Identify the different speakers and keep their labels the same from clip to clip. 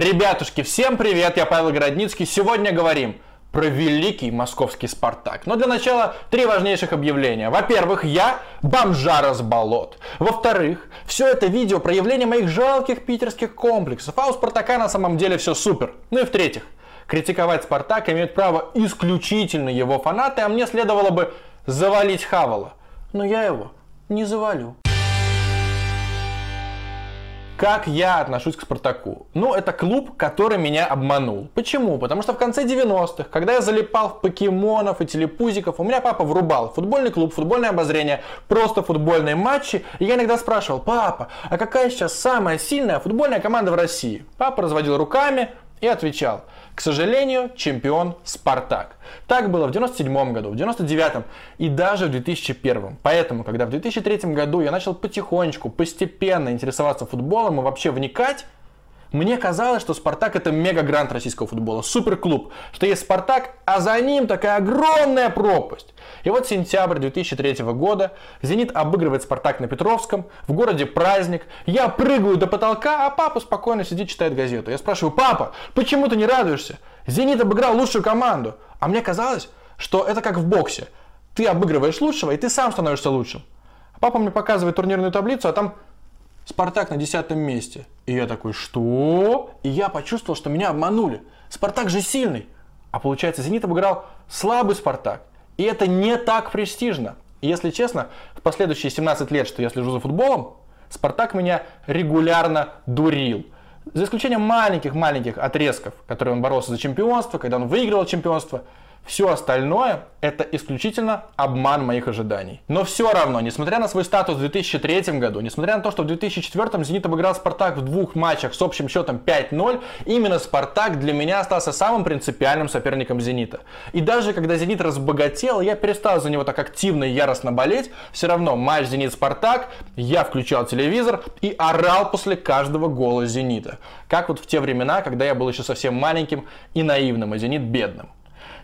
Speaker 1: Ребятушки, всем привет, я Павел Городницкий. Сегодня говорим про великий московский «Спартак». Но для начала три важнейших объявления. Во-первых, я бомжара с болот. Во-вторых, все это видео проявление моих жалких питерских комплексов, а у «Спартака» на самом деле все супер. Ну и в-третьих, критиковать «Спартак» имеют право исключительно его фанаты, а мне следовало бы завалить Хавала. Но я его не завалю. Как я отношусь к Спартаку? Ну, это клуб, который меня обманул. Почему? Потому что в конце 90-х, когда я залипал в покемонов и телепузиков, у меня папа врубал футбольный клуб, футбольное обозрение, просто футбольные матчи. И я иногда спрашивал, папа, а какая сейчас самая сильная футбольная команда в России? Папа разводил руками и отвечал – к сожалению, чемпион Спартак. Так было в 97 году, в 99 и даже в 2001. Поэтому, когда в 2003 году я начал потихонечку, постепенно интересоваться футболом и вообще вникать, мне казалось, что Спартак это мега-грант российского футбола, суперклуб, что есть Спартак, а за ним такая огромная пропасть. И вот сентябрь 2003 года, Зенит обыгрывает Спартак на Петровском, в городе праздник, я прыгаю до потолка, а папа спокойно сидит, читает газету. Я спрашиваю, папа, почему ты не радуешься? Зенит обыграл лучшую команду. А мне казалось, что это как в боксе. Ты обыгрываешь лучшего, и ты сам становишься лучшим. Папа мне показывает турнирную таблицу, а там Спартак на десятом месте. И я такой, что? И я почувствовал, что меня обманули. Спартак же сильный. А получается, Зенит обыграл слабый Спартак. И это не так престижно. И если честно, в последующие 17 лет, что я слежу за футболом, Спартак меня регулярно дурил. За исключением маленьких-маленьких отрезков, которые он боролся за чемпионство, когда он выигрывал чемпионство – все остальное это исключительно обман моих ожиданий. Но все равно, несмотря на свой статус в 2003 году, несмотря на то, что в 2004 Зенит обыграл Спартак в двух матчах с общим счетом 5-0, именно Спартак для меня остался самым принципиальным соперником Зенита. И даже когда Зенит разбогател, я перестал за него так активно и яростно болеть, все равно матч Зенит-Спартак, я включал телевизор и орал после каждого гола Зенита. Как вот в те времена, когда я был еще совсем маленьким и наивным, а Зенит бедным.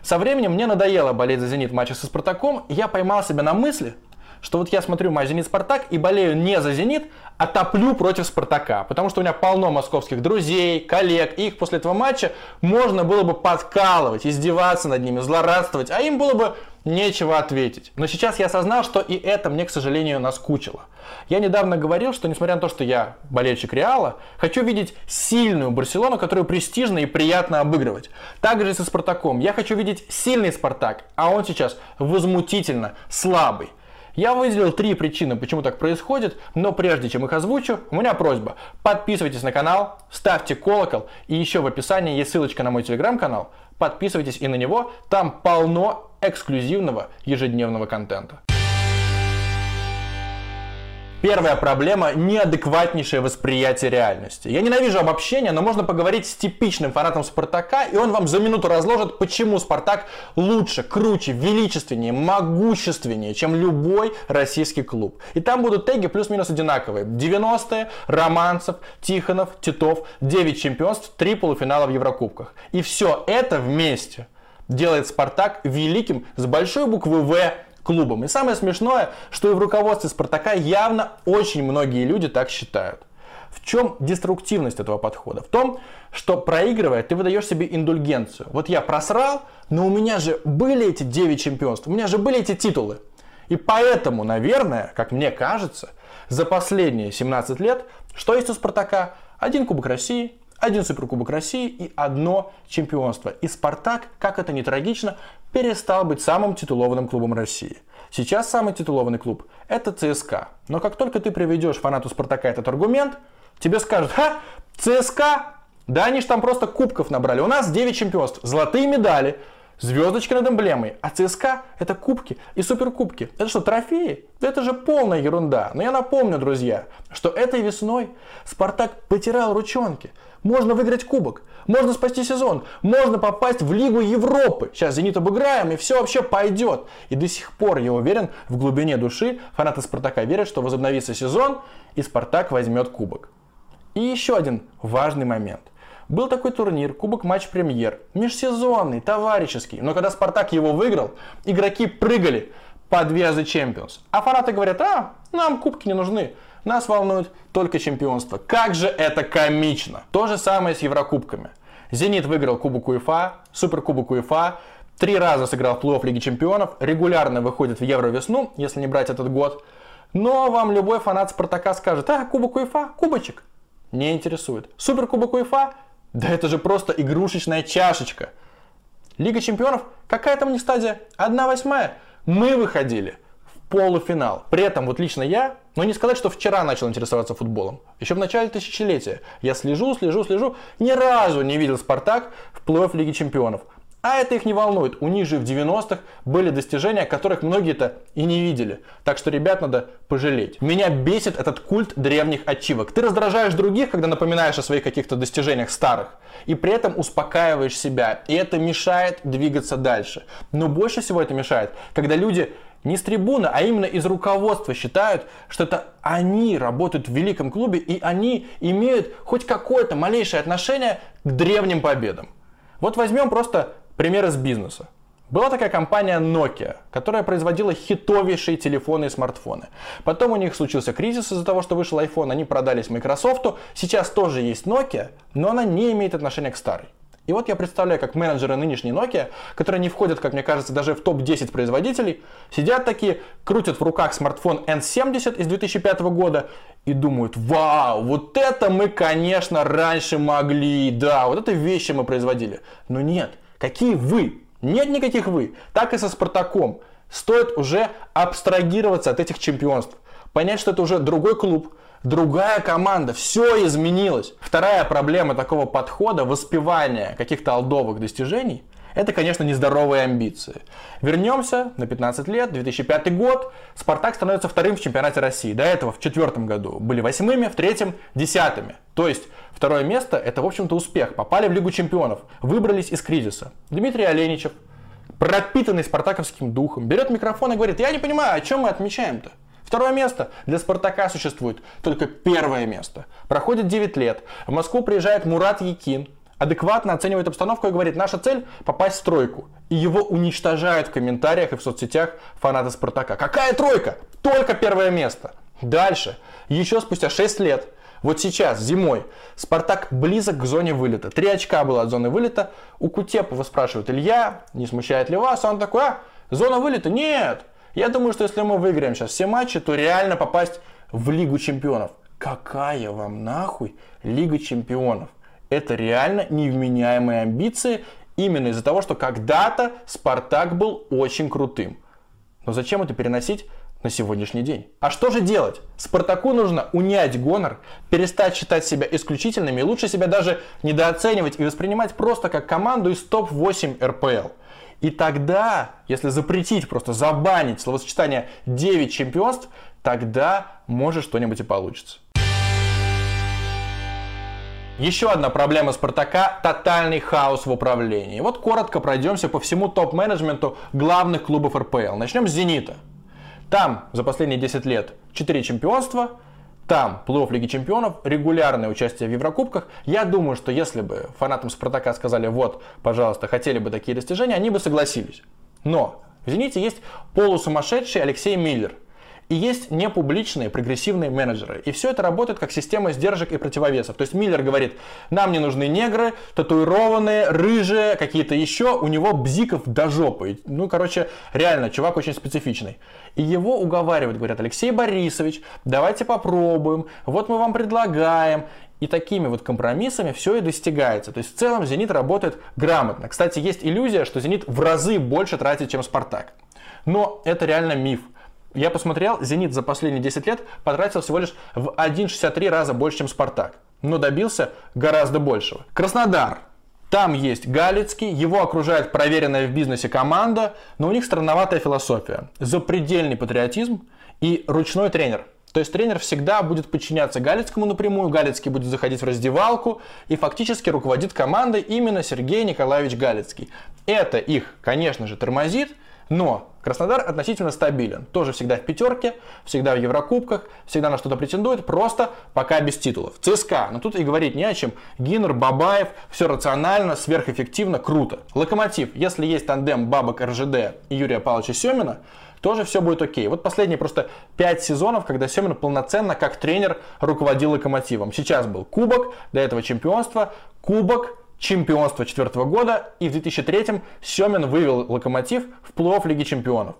Speaker 1: Со временем мне надоело болеть за «Зенит» в матче со «Спартаком», и я поймал себя на мысли, что вот я смотрю матч «Зенит-Спартак» и болею не за «Зенит», а топлю против «Спартака», потому что у меня полно московских друзей, коллег, и их после этого матча можно было бы подкалывать, издеваться над ними, злорадствовать, а им было бы нечего ответить. Но сейчас я осознал, что и это мне, к сожалению, наскучило. Я недавно говорил, что несмотря на то, что я болельщик Реала, хочу видеть сильную Барселону, которую престижно и приятно обыгрывать. Также и со Спартаком. Я хочу видеть сильный Спартак, а он сейчас возмутительно слабый. Я выделил три причины, почему так происходит, но прежде чем их озвучу, у меня просьба. Подписывайтесь на канал, ставьте колокол, и еще в описании есть ссылочка на мой телеграм-канал. Подписывайтесь и на него, там полно эксклюзивного ежедневного контента. Первая проблема – неадекватнейшее восприятие реальности. Я ненавижу обобщение, но можно поговорить с типичным фанатом Спартака, и он вам за минуту разложит, почему Спартак лучше, круче, величественнее, могущественнее, чем любой российский клуб. И там будут теги плюс-минус одинаковые. 90-е, Романцев, Тихонов, Титов, 9 чемпионств, 3 полуфинала в Еврокубках. И все это вместе делает Спартак великим с большой буквы «В» клубом. И самое смешное, что и в руководстве Спартака явно очень многие люди так считают. В чем деструктивность этого подхода? В том, что проигрывая, ты выдаешь себе индульгенцию. Вот я просрал, но у меня же были эти 9 чемпионств, у меня же были эти титулы. И поэтому, наверное, как мне кажется, за последние 17 лет, что есть у Спартака? Один Кубок России, один Суперкубок России и одно чемпионство. И Спартак, как это не трагично, перестал быть самым титулованным клубом России. Сейчас самый титулованный клуб – это ЦСКА. Но как только ты приведешь фанату Спартака этот аргумент, тебе скажут, ха, ЦСКА, да они же там просто кубков набрали. У нас 9 чемпионств, золотые медали, звездочки над эмблемой. А ЦСКА это кубки и суперкубки. Это что, трофеи? Это же полная ерунда. Но я напомню, друзья, что этой весной Спартак потирал ручонки. Можно выиграть кубок, можно спасти сезон, можно попасть в Лигу Европы. Сейчас Зенит обыграем, и все вообще пойдет. И до сих пор, я уверен, в глубине души фанаты Спартака верят, что возобновится сезон, и Спартак возьмет кубок. И еще один важный момент. Был такой турнир, Кубок Матч Премьер, межсезонный, товарищеский. Но когда Спартак его выиграл, игроки прыгали по две The Champions. А фанаты говорят, а, нам кубки не нужны. Нас волнует только чемпионство. Как же это комично. То же самое с Еврокубками. Зенит выиграл Кубок УЕФА, Суперкубок УЕФА, три раза сыграл в плей-офф Лиги Чемпионов, регулярно выходит в Евровесну, если не брать этот год. Но вам любой фанат Спартака скажет, а, Кубок УЕФА, кубочек. Не интересует. Суперкубок УЕФА? Да это же просто игрушечная чашечка. Лига Чемпионов? Какая там не стадия? Одна восьмая. Мы выходили полуфинал. При этом вот лично я но не сказать, что вчера начал интересоваться футболом. Еще в начале тысячелетия. Я слежу, слежу, слежу. Ни разу не видел Спартак в плей-офф Лиги Чемпионов. А это их не волнует. У них же в 90-х были достижения, которых многие-то и не видели. Так что ребят надо пожалеть. Меня бесит этот культ древних ачивок. Ты раздражаешь других, когда напоминаешь о своих каких-то достижениях старых. И при этом успокаиваешь себя. И это мешает двигаться дальше. Но больше всего это мешает, когда люди не с трибуны, а именно из руководства считают, что это они работают в великом клубе и они имеют хоть какое-то малейшее отношение к древним победам. Вот возьмем просто пример из бизнеса. Была такая компания Nokia, которая производила хитовейшие телефоны и смартфоны. Потом у них случился кризис из-за того, что вышел iPhone, они продались Microsoft. Сейчас тоже есть Nokia, но она не имеет отношения к старой. И вот я представляю, как менеджеры нынешней Nokia, которые не входят, как мне кажется, даже в топ-10 производителей, сидят такие, крутят в руках смартфон N70 из 2005 года и думают, вау, вот это мы, конечно, раньше могли, да, вот это вещи мы производили. Но нет, какие вы? Нет никаких вы. Так и со Спартаком. Стоит уже абстрагироваться от этих чемпионств. Понять, что это уже другой клуб, другая команда, все изменилось. Вторая проблема такого подхода, воспевания каких-то алдовых достижений, это, конечно, нездоровые амбиции. Вернемся на 15 лет, 2005 год. Спартак становится вторым в чемпионате России. До этого в четвертом году были восьмыми, в третьем десятыми. То есть второе место это, в общем-то, успех. Попали в Лигу чемпионов, выбрались из кризиса. Дмитрий Оленичев, пропитанный спартаковским духом, берет микрофон и говорит, я не понимаю, о чем мы отмечаем-то? Второе место. Для Спартака существует только первое место. Проходит 9 лет. В Москву приезжает Мурат Якин, адекватно оценивает обстановку и говорит, наша цель попасть в тройку. И его уничтожают в комментариях и в соцсетях фанаты Спартака. Какая тройка? Только первое место. Дальше. Еще спустя 6 лет вот сейчас, зимой, Спартак близок к зоне вылета. Три очка было от зоны вылета. У Кутепова спрашивают, Илья, не смущает ли вас? А он такой, а, зона вылета? Нет. Я думаю, что если мы выиграем сейчас все матчи, то реально попасть в Лигу чемпионов. Какая вам нахуй Лига чемпионов? Это реально невменяемые амбиции именно из-за того, что когда-то Спартак был очень крутым. Но зачем это переносить на сегодняшний день? А что же делать? Спартаку нужно унять гонор, перестать считать себя исключительными и лучше себя даже недооценивать и воспринимать просто как команду из топ-8 РПЛ. И тогда, если запретить, просто забанить словосочетание 9 чемпионств, тогда может что-нибудь и получится. Еще одна проблема Спартака – тотальный хаос в управлении. Вот коротко пройдемся по всему топ-менеджменту главных клубов РПЛ. Начнем с «Зенита». Там за последние 10 лет 4 чемпионства, там плей-офф Лиги Чемпионов, регулярное участие в Еврокубках. Я думаю, что если бы фанатам Спартака сказали, вот, пожалуйста, хотели бы такие достижения, они бы согласились. Но в «Зените» есть полусумасшедший Алексей Миллер – и есть непубличные прогрессивные менеджеры. И все это работает как система сдержек и противовесов. То есть Миллер говорит, нам не нужны негры, татуированные, рыжие, какие-то еще. У него бзиков до жопы. Ну, короче, реально, чувак очень специфичный. И его уговаривают, говорят, Алексей Борисович, давайте попробуем, вот мы вам предлагаем. И такими вот компромиссами все и достигается. То есть в целом «Зенит» работает грамотно. Кстати, есть иллюзия, что «Зенит» в разы больше тратит, чем «Спартак». Но это реально миф. Я посмотрел, «Зенит» за последние 10 лет потратил всего лишь в 1,63 раза больше, чем «Спартак». Но добился гораздо большего. Краснодар. Там есть Галицкий, его окружает проверенная в бизнесе команда, но у них странноватая философия. Запредельный патриотизм и ручной тренер. То есть тренер всегда будет подчиняться Галицкому напрямую, Галицкий будет заходить в раздевалку и фактически руководит командой именно Сергей Николаевич Галицкий. Это их, конечно же, тормозит, но Краснодар относительно стабилен. Тоже всегда в пятерке, всегда в Еврокубках, всегда на что-то претендует, просто пока без титулов. ЦСКА, но тут и говорить не о чем. Гиннер, Бабаев, все рационально, сверхэффективно, круто. Локомотив, если есть тандем Бабок РЖД и Юрия Павловича Семина, тоже все будет окей. Вот последние просто 5 сезонов, когда Семин полноценно как тренер руководил Локомотивом. Сейчас был Кубок, до этого чемпионство, Кубок, чемпионство четвертого года, и в 2003 Семин вывел Локомотив в плей-офф Лиги Чемпионов.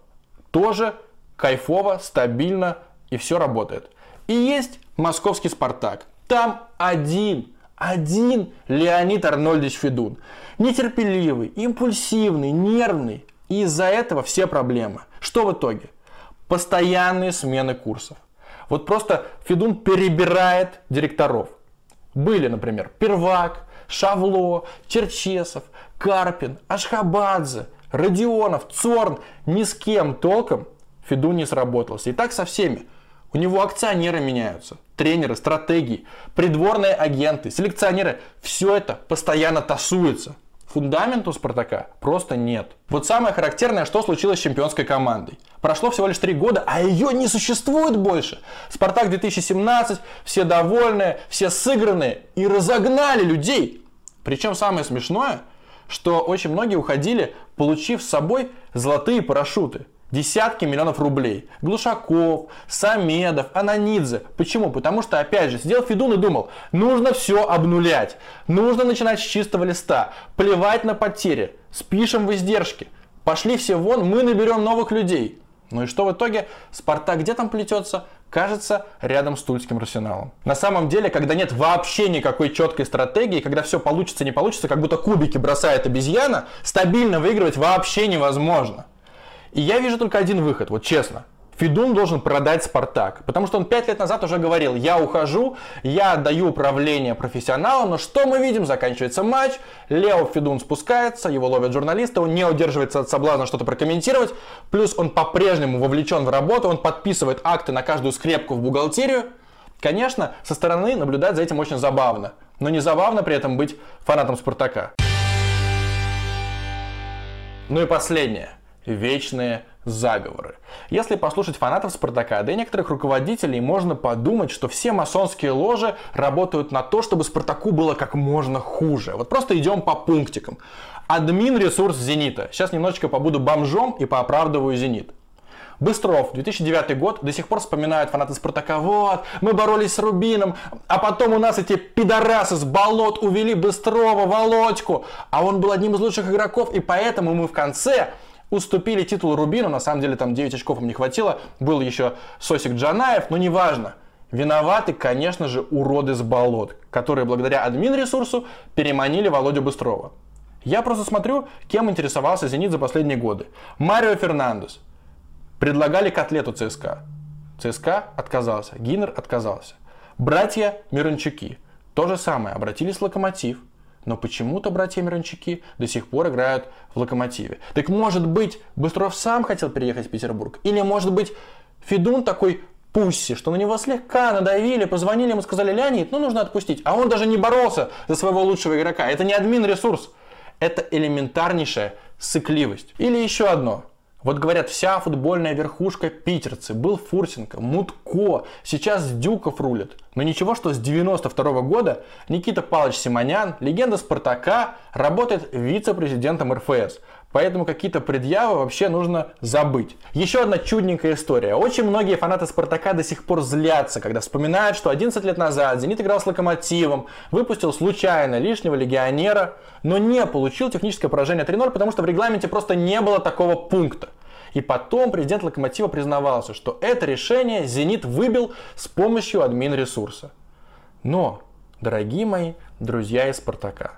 Speaker 1: Тоже кайфово, стабильно, и все работает. И есть московский Спартак. Там один, один Леонид Арнольдович Федун. Нетерпеливый, импульсивный, нервный. И из-за этого все проблемы. Что в итоге? Постоянные смены курсов. Вот просто Федун перебирает директоров. Были, например, Первак, Шавло, Черчесов, Карпин, Ашхабадзе, Родионов, Цорн. Ни с кем толком Федун не сработался. И так со всеми. У него акционеры меняются, тренеры, стратегии, придворные агенты, селекционеры. Все это постоянно тасуется. Фундамента у Спартака просто нет. Вот самое характерное, что случилось с чемпионской командой. Прошло всего лишь три года, а ее не существует больше. Спартак 2017, все довольные, все сыгранные и разогнали людей. Причем самое смешное, что очень многие уходили, получив с собой золотые парашюты. Десятки миллионов рублей. Глушаков, Самедов, Ананидзе. Почему? Потому что, опять же, сидел Федун и думал, нужно все обнулять. Нужно начинать с чистого листа. Плевать на потери. Спишем в издержки. Пошли все вон, мы наберем новых людей. Ну и что в итоге? Спартак где там плетется? Кажется, рядом с Тульским арсеналом. На самом деле, когда нет вообще никакой четкой стратегии, когда все получится, не получится, как будто кубики бросает обезьяна, стабильно выигрывать вообще невозможно. И я вижу только один выход, вот честно. Федун должен продать Спартак. Потому что он пять лет назад уже говорил, я ухожу, я отдаю управление профессионалам, но что мы видим? Заканчивается матч, Лео Федун спускается, его ловят журналисты, он не удерживается от соблазна что-то прокомментировать, плюс он по-прежнему вовлечен в работу, он подписывает акты на каждую скрепку в бухгалтерию. Конечно, со стороны наблюдать за этим очень забавно, но не забавно при этом быть фанатом Спартака. Ну и последнее вечные заговоры. Если послушать фанатов Спартака, да и некоторых руководителей, можно подумать, что все масонские ложи работают на то, чтобы Спартаку было как можно хуже. Вот просто идем по пунктикам. Админ ресурс Зенита. Сейчас немножечко побуду бомжом и пооправдываю Зенит. Быстров, 2009 год, до сих пор вспоминают фанаты Спартака. Вот, мы боролись с Рубином, а потом у нас эти пидорасы с болот увели Быстрова, Володьку. А он был одним из лучших игроков, и поэтому мы в конце уступили титул Рубину, на самом деле там 9 очков им не хватило, был еще Сосик Джанаев, но неважно. Виноваты, конечно же, уроды с болот, которые благодаря админ-ресурсу переманили Володю Быстрова. Я просто смотрю, кем интересовался «Зенит» за последние годы. Марио Фернандес. Предлагали котлету ЦСКА. ЦСКА отказался, Гиннер отказался. Братья Мирончуки. То же самое, обратились в «Локомотив», но почему-то братья Мирончуки до сих пор играют в Локомотиве. Так может быть, Быстров сам хотел переехать в Петербург? Или может быть, Федун такой пусси, что на него слегка надавили, позвонили ему, сказали, Леонид, ну нужно отпустить. А он даже не боролся за своего лучшего игрока. Это не админ ресурс. Это элементарнейшая сыкливость. Или еще одно. Вот говорят, вся футбольная верхушка питерцы. Был Фурсенко, Мутко, сейчас Дюков рулит. Но ничего, что с 92 года Никита Павлович Симонян, легенда Спартака, работает вице-президентом РФС. Поэтому какие-то предъявы вообще нужно забыть. Еще одна чудненькая история. Очень многие фанаты Спартака до сих пор злятся, когда вспоминают, что 11 лет назад Зенит играл с Локомотивом, выпустил случайно лишнего легионера, но не получил техническое поражение 3-0, потому что в регламенте просто не было такого пункта. И потом президент Локомотива признавался, что это решение Зенит выбил с помощью админ-ресурса. Но, дорогие мои друзья из Спартака,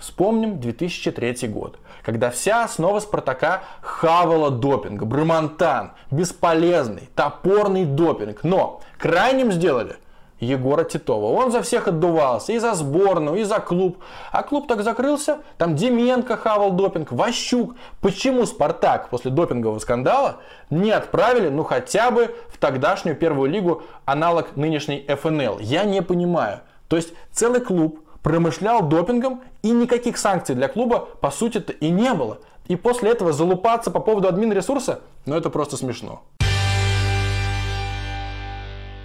Speaker 1: вспомним 2003 год, когда вся основа Спартака хавала допинг, бромантан, бесполезный, топорный допинг. Но крайним сделали Егора Титова. Он за всех отдувался, и за сборную, и за клуб. А клуб так закрылся, там Деменко хавал допинг, Ващук. Почему Спартак после допингового скандала не отправили, ну хотя бы в тогдашнюю первую лигу аналог нынешней ФНЛ? Я не понимаю. То есть целый клуб промышлял допингом, и никаких санкций для клуба по сути-то и не было. И после этого залупаться по поводу админ ресурса, ну это просто смешно.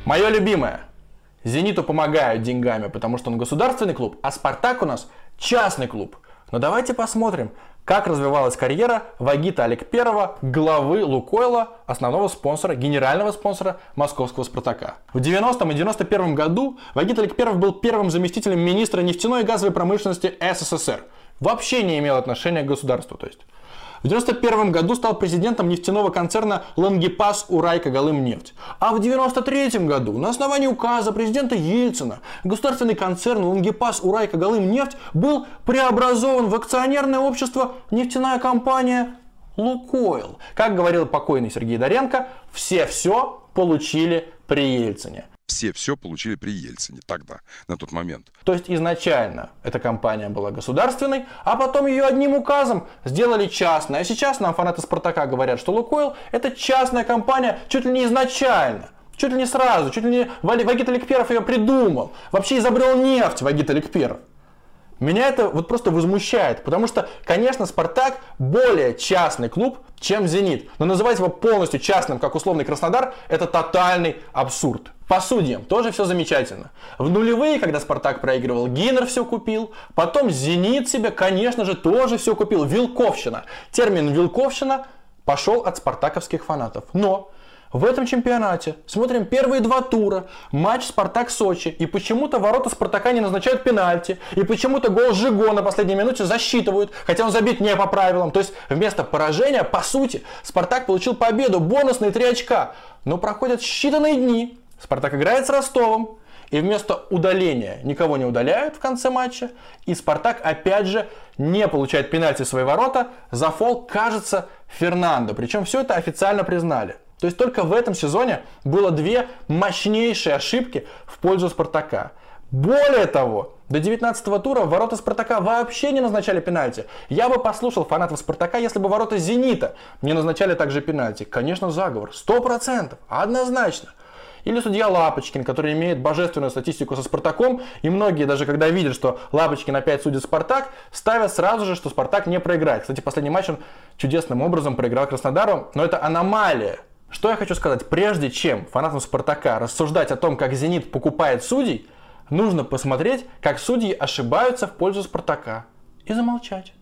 Speaker 1: Мое любимое. Зениту помогают деньгами, потому что он государственный клуб, а Спартак у нас частный клуб. Но давайте посмотрим, как развивалась карьера Вагита Аликперова, главы Лукойла, основного спонсора, генерального спонсора московского «Спартака». В 90-м и 91 году Вагит Аликперов был первым заместителем министра нефтяной и газовой промышленности СССР. Вообще не имел отношения к государству, то есть. В 1991 году стал президентом нефтяного концерна Лангепас Урайка Галымнефть. А в 1993 году на основании указа президента Ельцина государственный концерн Лангепас Урайка Галымнефть был преобразован в акционерное общество нефтяная компания Лукойл. Как говорил покойный Сергей Доренко, все все получили при Ельцине
Speaker 2: все все получили при Ельцине тогда, на тот момент.
Speaker 1: То есть изначально эта компания была государственной, а потом ее одним указом сделали частной. А сейчас нам фанаты Спартака говорят, что Лукойл это частная компания чуть ли не изначально. Чуть ли не сразу, чуть ли не Вагит Аликперов ее придумал. Вообще изобрел нефть Вагит Аликперов. Меня это вот просто возмущает, потому что, конечно, Спартак более частный клуб, чем Зенит. Но называть его полностью частным, как условный Краснодар, это тотальный абсурд. По судьям тоже все замечательно. В нулевые, когда Спартак проигрывал, Гиннер все купил. Потом Зенит себе, конечно же, тоже все купил. Вилковщина. Термин Вилковщина пошел от спартаковских фанатов. Но в этом чемпионате смотрим первые два тура, матч Спартак-Сочи, и почему-то ворота Спартака не назначают пенальти, и почему-то гол Жиго на последней минуте засчитывают, хотя он забит не по правилам. То есть вместо поражения, по сути, Спартак получил победу, бонусные три очка. Но проходят считанные дни, Спартак играет с Ростовом, и вместо удаления никого не удаляют в конце матча. И Спартак опять же не получает пенальти в свои ворота. За фол кажется Фернандо. Причем все это официально признали. То есть только в этом сезоне было две мощнейшие ошибки в пользу Спартака. Более того, до 19 тура ворота Спартака вообще не назначали пенальти. Я бы послушал фанатов Спартака, если бы ворота Зенита не назначали также пенальти. Конечно, заговор. 100%. Однозначно. Или судья Лапочкин, который имеет божественную статистику со Спартаком. И многие, даже когда видят, что Лапочкин опять судит Спартак, ставят сразу же, что Спартак не проиграет. Кстати, последний матч он чудесным образом проиграл Краснодару. Но это аномалия. Что я хочу сказать? Прежде чем фанатам Спартака рассуждать о том, как «Зенит» покупает судей, нужно посмотреть, как судьи ошибаются в пользу Спартака. И замолчать.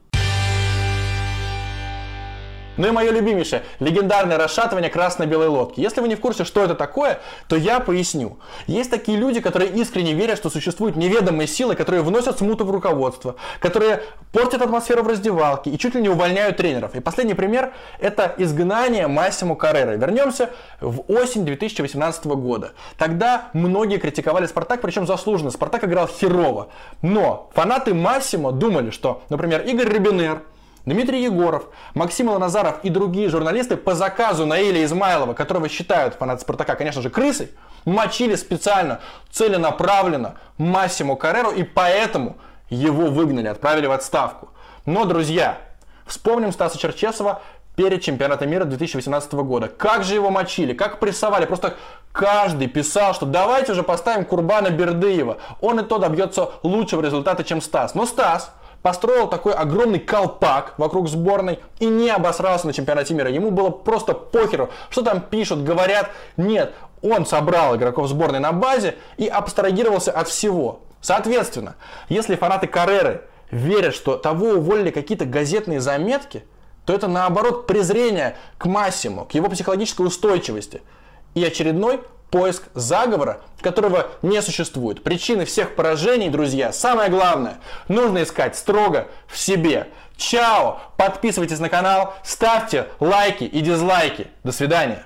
Speaker 1: Ну и мое любимейшее, легендарное расшатывание красно-белой лодки. Если вы не в курсе, что это такое, то я поясню. Есть такие люди, которые искренне верят, что существуют неведомые силы, которые вносят смуту в руководство, которые портят атмосферу в раздевалке и чуть ли не увольняют тренеров. И последний пример – это изгнание Массимо Каррера. Вернемся в осень 2018 года. Тогда многие критиковали Спартак, причем заслуженно. Спартак играл херово. Но фанаты Массимо думали, что, например, Игорь Рибинер – Дмитрий Егоров, Максим Ланазаров и другие журналисты по заказу Наиля Измайлова, которого считают фанаты Спартака, конечно же, крысой, мочили специально, целенаправленно Массиму Кареру, и поэтому его выгнали, отправили в отставку. Но, друзья, вспомним Стаса Черчесова перед чемпионатом мира 2018 года. Как же его мочили, как прессовали. Просто каждый писал, что давайте уже поставим Курбана Бердыева. Он и то добьется лучшего результата, чем Стас. Но Стас построил такой огромный колпак вокруг сборной и не обосрался на чемпионате мира. Ему было просто похеру, что там пишут, говорят. Нет, он собрал игроков сборной на базе и абстрагировался от всего. Соответственно, если фанаты Карреры верят, что того уволили какие-то газетные заметки, то это наоборот презрение к Массиму, к его психологической устойчивости. И очередной поиск заговора, которого не существует. Причины всех поражений, друзья, самое главное, нужно искать строго в себе. Чао! Подписывайтесь на канал, ставьте лайки и дизлайки. До свидания.